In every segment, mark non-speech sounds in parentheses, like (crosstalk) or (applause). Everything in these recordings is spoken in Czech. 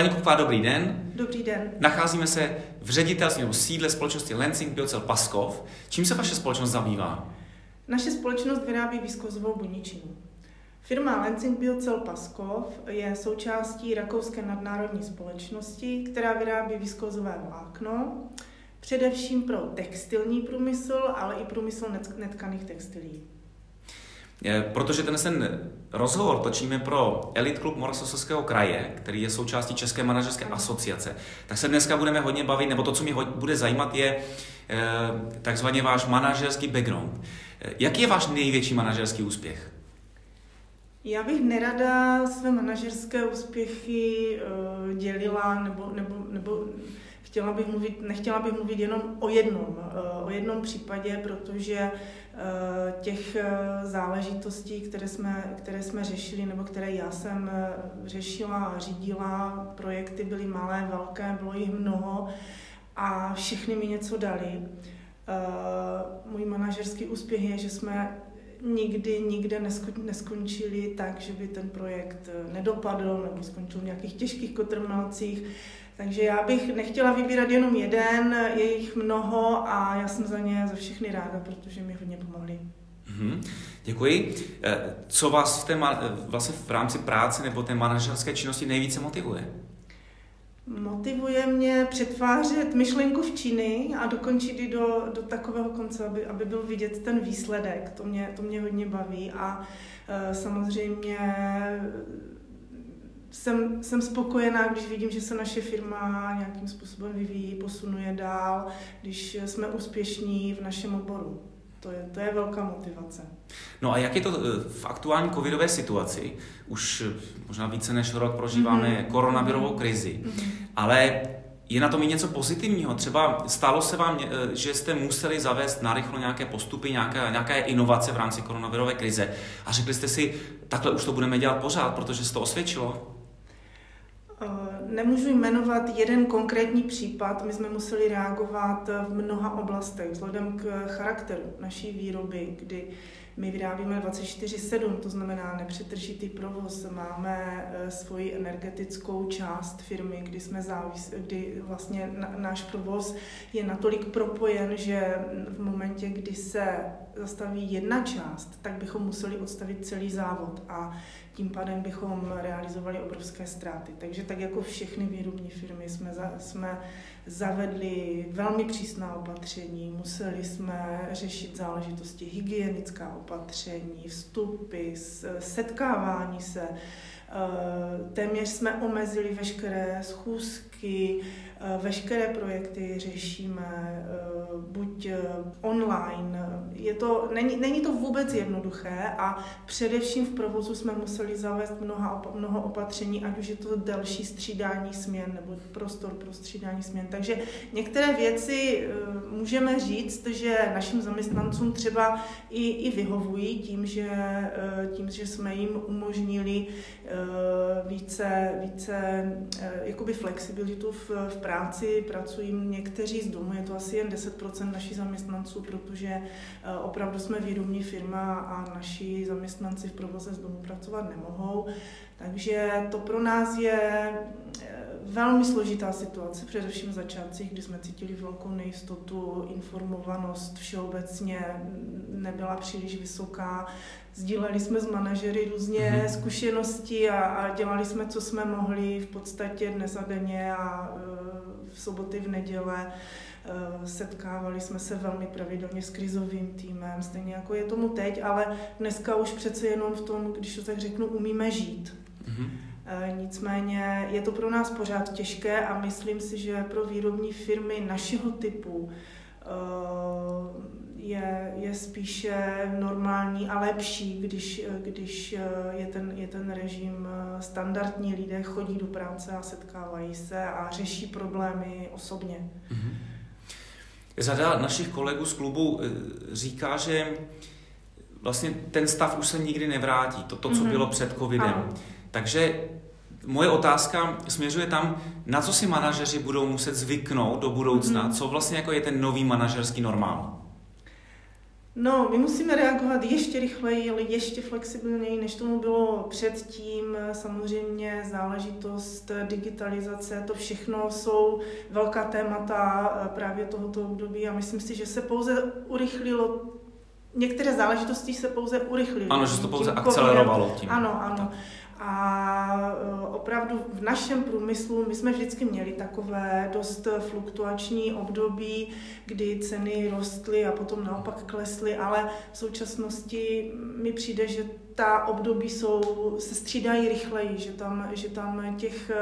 Paní Kuková, dobrý den. Dobrý den. Nacházíme se v ředitelství nebo sídle společnosti Lansing Biocel Paskov. Čím se vaše společnost zabývá? Naše společnost vyrábí výskozovou buničinu. Firma Lansing Biocel Paskov je součástí rakouské nadnárodní společnosti, která vyrábí výskozové vlákno, především pro textilní průmysl, ale i průmysl netkaných textilí. Protože ten ten rozhovor točíme pro Elite Klub Moravskoslezského kraje, který je součástí České manažerské asociace, tak se dneska budeme hodně bavit, nebo to, co mě bude zajímat, je eh, takzvaně váš manažerský background. Jaký je váš největší manažerský úspěch? Já bych nerada své manažerské úspěchy dělila nebo, nebo, nebo chtěla bych mluvit, nechtěla bych mluvit jenom o jednom, uh, o jednom případě, protože uh, těch záležitostí, které jsme, které jsme řešili nebo které já jsem řešila a řídila, projekty byly malé, velké, bylo jich mnoho a všechny mi něco dali. Můj manažerský úspěch je, že jsme nikdy nikde neskončili tak, že by ten projekt eh, nedopadl nebo skončil v nějakých těžkých kotrmelcích. Takže já bych nechtěla vybírat jenom jeden, je jich mnoho a já jsem za ně za všechny ráda, protože mi hodně pomohli. Mm-hmm. Děkuji. Eh, co vás v, té, vlastně v rámci práce nebo té manažerské činnosti nejvíce motivuje? Motivuje mě přetvářet myšlenku v činy a dokončit ji do, do takového konce, aby, aby byl vidět ten výsledek. To mě, to mě hodně baví a e, samozřejmě jsem, jsem spokojená, když vidím, že se naše firma nějakým způsobem vyvíjí, posunuje dál, když jsme úspěšní v našem oboru. To je, to je velká motivace. No a jak je to eh, v aktuální covidové situaci? Už eh, možná více než rok prožíváme mm-hmm. koronavirovou krizi, mm-hmm. ale je na tom i něco pozitivního? Třeba stalo se vám, eh, že jste museli zavést narychlo nějaké postupy, nějaké, nějaké inovace v rámci koronavirové krize a řekli jste si, takhle už to budeme dělat pořád, protože se to osvědčilo? uh Nemůžu jmenovat jeden konkrétní případ, my jsme museli reagovat v mnoha oblastech vzhledem k charakteru naší výroby, kdy my vyrábíme 24-7, to znamená nepřetržitý provoz. Máme eh, svoji energetickou část firmy, kdy, jsme závis, kdy vlastně náš provoz je natolik propojen, že v momentě, kdy se zastaví jedna část, tak bychom museli odstavit celý závod a tím pádem bychom realizovali obrovské ztráty. Takže tak jako všechny výrobní firmy jsme, za, jsme zavedli velmi přísná opatření, museli jsme řešit záležitosti hygienická opatření, vstupy, setkávání se, téměř jsme omezili veškeré schůzky, eh, veškeré projekty řešíme eh, buď online. Je to, není, není to vůbec jednoduché a především v provozu jsme museli zavést mnoha, mnoho opatření, ať už je to další střídání směn nebo prostor pro střídání směn. Takže některé věci můžeme říct, že našim zaměstnancům třeba i, i vyhovují tím, že, tím, že jsme jim umožnili Eh, více, více eh, jakoby flexibilitu v, v práci, pracují někteří z domu, je to asi jen 10% našich zaměstnanců, protože eh, opravdu jsme výrobní firma a naši zaměstnanci v provoze z domu pracovat nemohou. Takže to pro nás je velmi složitá situace, především v začátcích, kdy jsme cítili velkou nejistotu, informovanost všeobecně nebyla příliš vysoká. Sdíleli jsme s manažery různě mm-hmm. zkušenosti a, a dělali jsme, co jsme mohli v podstatě dnes a denně a e, v soboty, v neděle. E, setkávali jsme se velmi pravidelně s krizovým týmem, stejně jako je tomu teď, ale dneska už přece jenom v tom, když to tak řeknu, umíme žít. Mm-hmm. Nicméně je to pro nás pořád těžké a myslím si, že pro výrobní firmy našeho typu je, je spíše normální a lepší, když, když je, ten, je ten režim standardní. Lidé chodí do práce a setkávají se a řeší problémy osobně. Mm-hmm. Řada našich kolegů z klubu říká, že vlastně ten stav už se nikdy nevrátí, to, to co mm-hmm. bylo před covidem. Ano. Takže moje otázka směřuje tam, na co si manažeři budou muset zvyknout do budoucna, mm-hmm. co vlastně jako je ten nový manažerský normál? No, my musíme reagovat ještě rychleji, ale ještě flexibilněji, než tomu bylo předtím. Samozřejmě záležitost digitalizace, to všechno jsou velká témata eh, právě tohoto období a myslím si, že se pouze urychlilo Některé záležitosti se pouze urychlily. Ano, že se to pouze akcelerovalo tím. Ano, ano. Tak. A e, opravdu v našem průmyslu my jsme vždycky měli takové dost fluktuační období, kdy ceny rostly a potom naopak klesly, ale v současnosti mi přijde, že ta období jsou, se střídají rychleji, že tam, že tam těch e,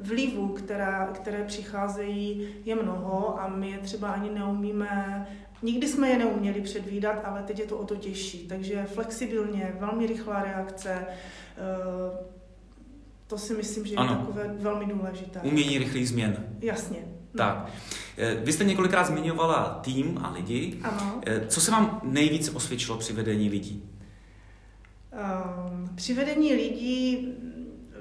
vlivů, která, které přicházejí, je mnoho a my je třeba ani neumíme Nikdy jsme je neuměli předvídat, ale teď je to o to těžší. Takže flexibilně, velmi rychlá reakce, Eh, to si myslím, že je ano. takové velmi důležité. Umění rychlých změn. Jasně. No. Tak. Eh, vy jste několikrát zmiňovala tým a lidi. Ano. Eh, co se vám nejvíc osvědčilo při vedení lidí? Um, při vedení lidí,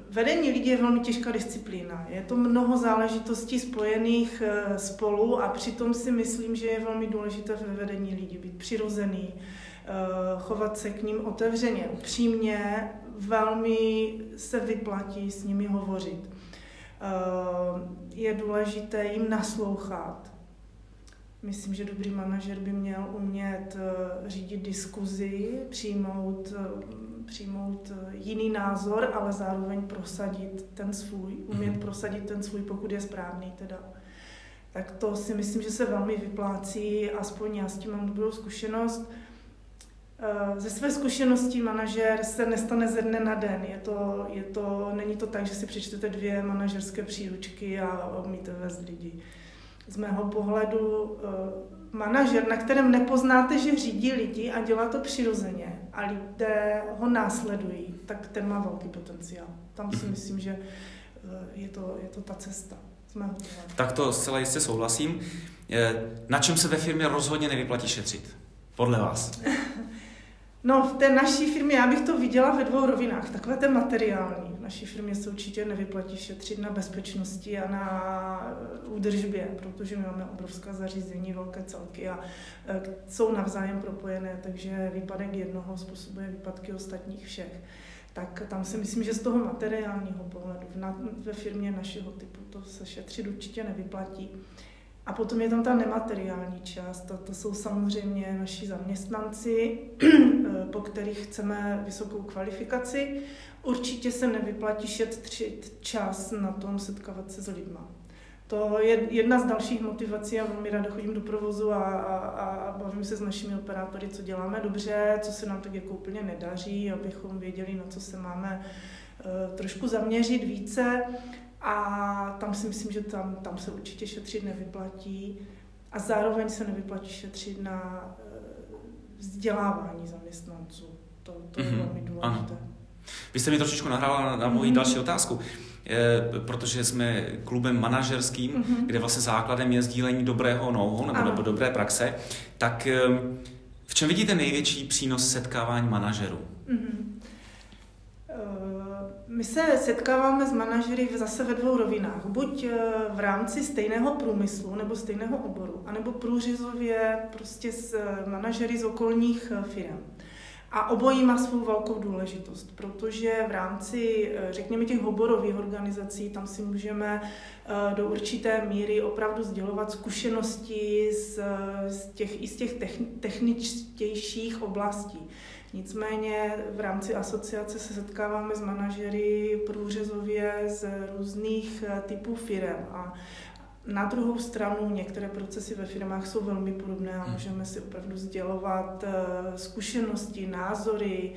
vedení lidí je velmi těžká disciplína. Je to mnoho záležitostí spojených spolu a přitom si myslím, že je velmi důležité ve vedení lidí být přirozený, chovat se k ním otevřeně, upřímně, velmi se vyplatí s nimi hovořit. Eh, je důležité jim naslouchat. Myslím, že dobrý manažer by měl umět eh, řídit diskuzi, přijmout, eh, přijmout jiný názor, ale zároveň prosadit ten svůj, umět mhm. prosadit ten svůj, pokud je správný teda. Tak to si myslím, že se velmi vyplácí, aspoň já s tím mám dobrou zkušenost. Eh, ze své zkušenosti manažer se nestane ze dne na den. Je to, je to, není to tak, že si přečtete dvě manažerské příručky a umíte vést lidi. Z mého pohledu eh, manažer, na kterém nepoznáte, že řídí lidi a dělá to přirozeně a lidé ho následují, tak ten má velký potenciál. Tam si myslím, že eh, je to, je to ta cesta. Z mého pohledu. Tak to zcela jistě souhlasím. Na čem se ve firmě rozhodně nevyplatí šetřit? Podle vás? (laughs) No, v té naší firmě já bych to viděla ve dvou rovinách. Takové té materiální. V naší firmě se určitě nevyplatí šetřit na bezpečnosti a na údržbě, protože my máme obrovská zařízení, velké celky a e, jsou navzájem propojené, takže výpadek jednoho způsobuje výpadky ostatních všech. Tak tam si myslím, že z toho materiálního pohledu ve firmě našeho typu to se šetřit určitě nevyplatí. A potom je tam ta nemateriální část, to, to jsou samozřejmě naši zaměstnanci, po kterých chceme vysokou kvalifikaci. Určitě se nevyplatí šetřit čas na tom setkávat se s lidma. To je jedna z dalších motivací. Já velmi ráda chodím do provozu a, a, a bavím se s našimi operátory, co děláme dobře, co se nám tak jako úplně nedaří, abychom věděli, na co se máme uh, trošku zaměřit více. A tam si myslím, že tam, tam se určitě šetřit nevyplatí. A zároveň se nevyplatí šetřit na vzdělávání zaměstnanců. To, to je mm-hmm. velmi důležité. Ano. Vy jste mi trošičku nahrála na, na moji mm-hmm. další otázku. Je, protože jsme klubem manažerským, mm-hmm. kde vlastně základem je sdílení dobrého know nebo, nebo dobré praxe, tak v čem vidíte největší přínos setkávání manažerů? Mm-hmm. My se setkáváme s manažery zase ve dvou rovinách. Buď eh, v rámci stejného průmyslu nebo stejného oboru, anebo průřezově prostě s eh, manažery z okolních eh, firm. A obojí má svou velkou důležitost, protože v rámci, řekněme, těch oborových organizací, tam si můžeme do určité míry opravdu sdělovat zkušenosti z, z těch, i z těch techničtějších oblastí. Nicméně v rámci asociace se setkáváme s manažery průřezově z různých eh, typů firm a na druhou stranu některé procesy ve firmách jsou velmi podobné a hmm. můžeme si opravdu sdělovat eh, zkušenosti, názory.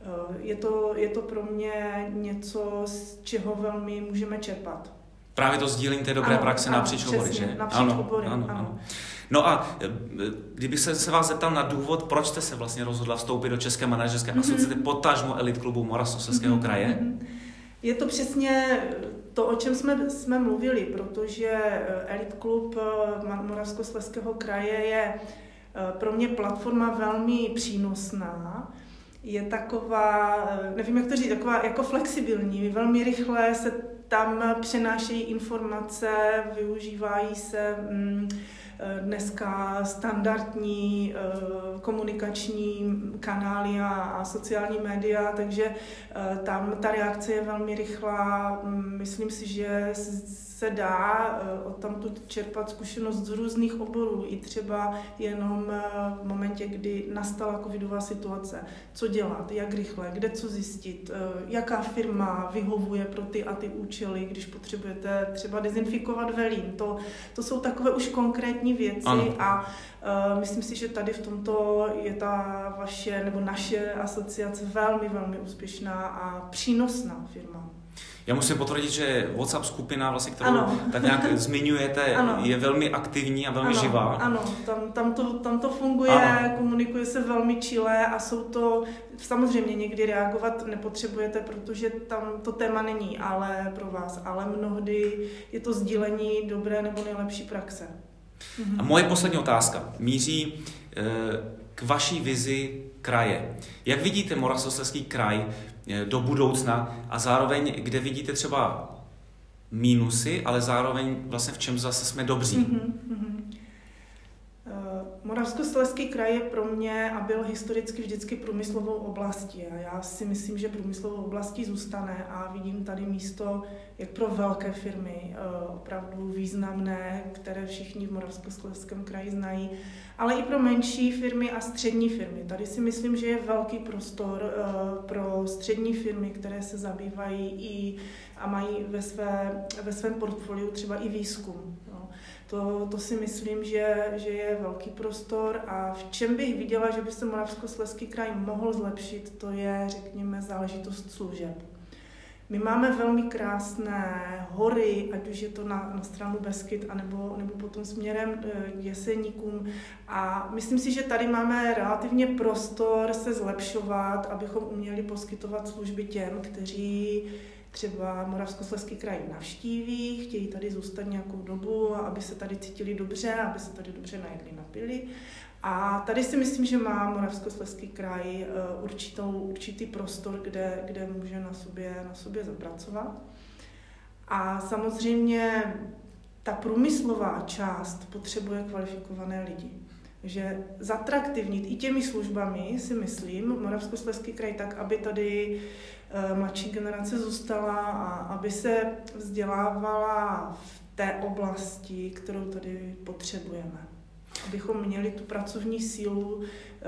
Eh, je to, je to pro mě něco, z čeho velmi můžeme čerpat. Právě to sdílení té dobré ano, praxe ano, napříč obory, že? Napříč ano, obory, ano, ano. ano. No a e, kdyby se, se vás zeptal na důvod, proč jste se vlastně rozhodla vstoupit do České manažerské mm-hmm. asociace potažmo elit klubu Moravskoslezského mm-hmm. kraje? Mhm. Je to přesně to, o čem jsme, jsme mluvili, protože e, Elit klub e, Moravskoslezského kraje je pro mě platforma velmi přínosná. Je taková, nevím jak to říct, taková jako flexibilní, velmi rychle se tam přenášejí informace, využívají se mm, dneska standardní komunikační kanály a sociální média, takže tam ta reakce je velmi rychlá. Myslím si, že se dá tam tu čerpat zkušenost z různých oborů, i třeba jenom v momentě, kdy nastala covidová situace. Co dělat, jak rychle, kde co zjistit, jaká firma vyhovuje pro ty a ty účely, když potřebujete třeba dezinfikovat velín. To, to jsou takové už konkrétní věci ano. a uh, myslím si, že tady v tomto je ta vaše nebo naše asociace velmi, velmi úspěšná a přínosná firma. Já musím potvrdit, že WhatsApp skupina, vlastně, kterou ano. tak nějak (laughs) zmiňujete, ano. je velmi aktivní a velmi ano, živá. Ano, tam, tam, to, tam to funguje, ano. komunikuje se velmi čile a jsou to, samozřejmě někdy reagovat nepotřebujete, protože tam to téma není ale pro vás, ale mnohdy je to sdílení dobré nebo nejlepší praxe. A moje poslední otázka míří e, k vaší vizi kraje. Jak vidíte Moravskoslezský kraj Eh, do budoucna a zároveň, kde vidíte třeba mínusy, ale zároveň vlastně v čem zase jsme dobří. Mm-hmm. Moravskoslezský kraj je pro mě a byl historicky vždycky průmyslovou oblastí a já si myslím, že průmyslovou oblastí zůstane a vidím tady místo jak pro velké firmy, eh, opravdu významné, které všichni v Moravskoslezském kraji znají, ale i pro menší firmy a střední firmy. Tady si myslím, že je velký prostor eh, pro střední firmy, které se zabývají i a mají ve, své, ve svém portfoliu třeba i výzkum. To, to si myslím, že, že je velký prostor a v čem bych viděla, že by se Moravskoslezský kraj mohl zlepšit, to je, řekněme, záležitost služeb. My máme velmi krásné hory, ať už je to na, na stranu Beskyt, anebo, nebo potom směrem k eh, Jeseníkům. A myslím si, že tady máme relativně prostor se zlepšovat, abychom uměli poskytovat služby těm, kteří třeba Moravskoslezský kraj navštíví, chtějí tady zůstat nějakou dobu, aby se tady cítili dobře, aby se tady dobře najedli, napili. A tady si myslím, že má Moravskoslezský kraj eh, určitou, určitý prostor, kde, kde může na sobě, na sobě zapracovat. A samozřejmě ta průmyslová část potřebuje kvalifikované lidi. Že zatraktivnit i těmi službami, si myslím, Moravskoslezský kraj tak, aby tady Eh, mladší generace zůstala a aby se vzdělávala v té oblasti, kterou tady potřebujeme. Abychom měli tu pracovní sílu, eh,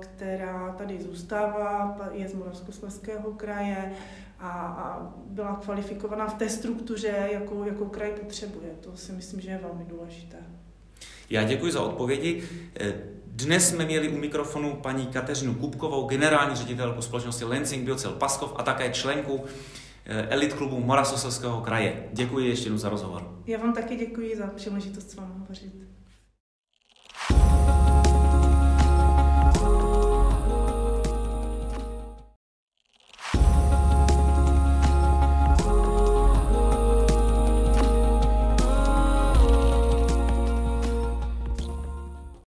která tady zůstává, je z Moravskoslezského kraje a byla kvalifikovaná v té struktuře, jakou, jakou kraj potřebuje. To si myslím, že je velmi důležité. Já děkuji za odpovědi. Eh, dnes jsme měli u mikrofonu paní Kateřinu Kupkovou, generální ředitelku společnosti Lansing Biocel Paskov a také členku eh, elit klubu Morasoselského kraje. Děkuji ještě jednou za rozhovor. Já vám taky děkuji za příležitost s vámi hovořit.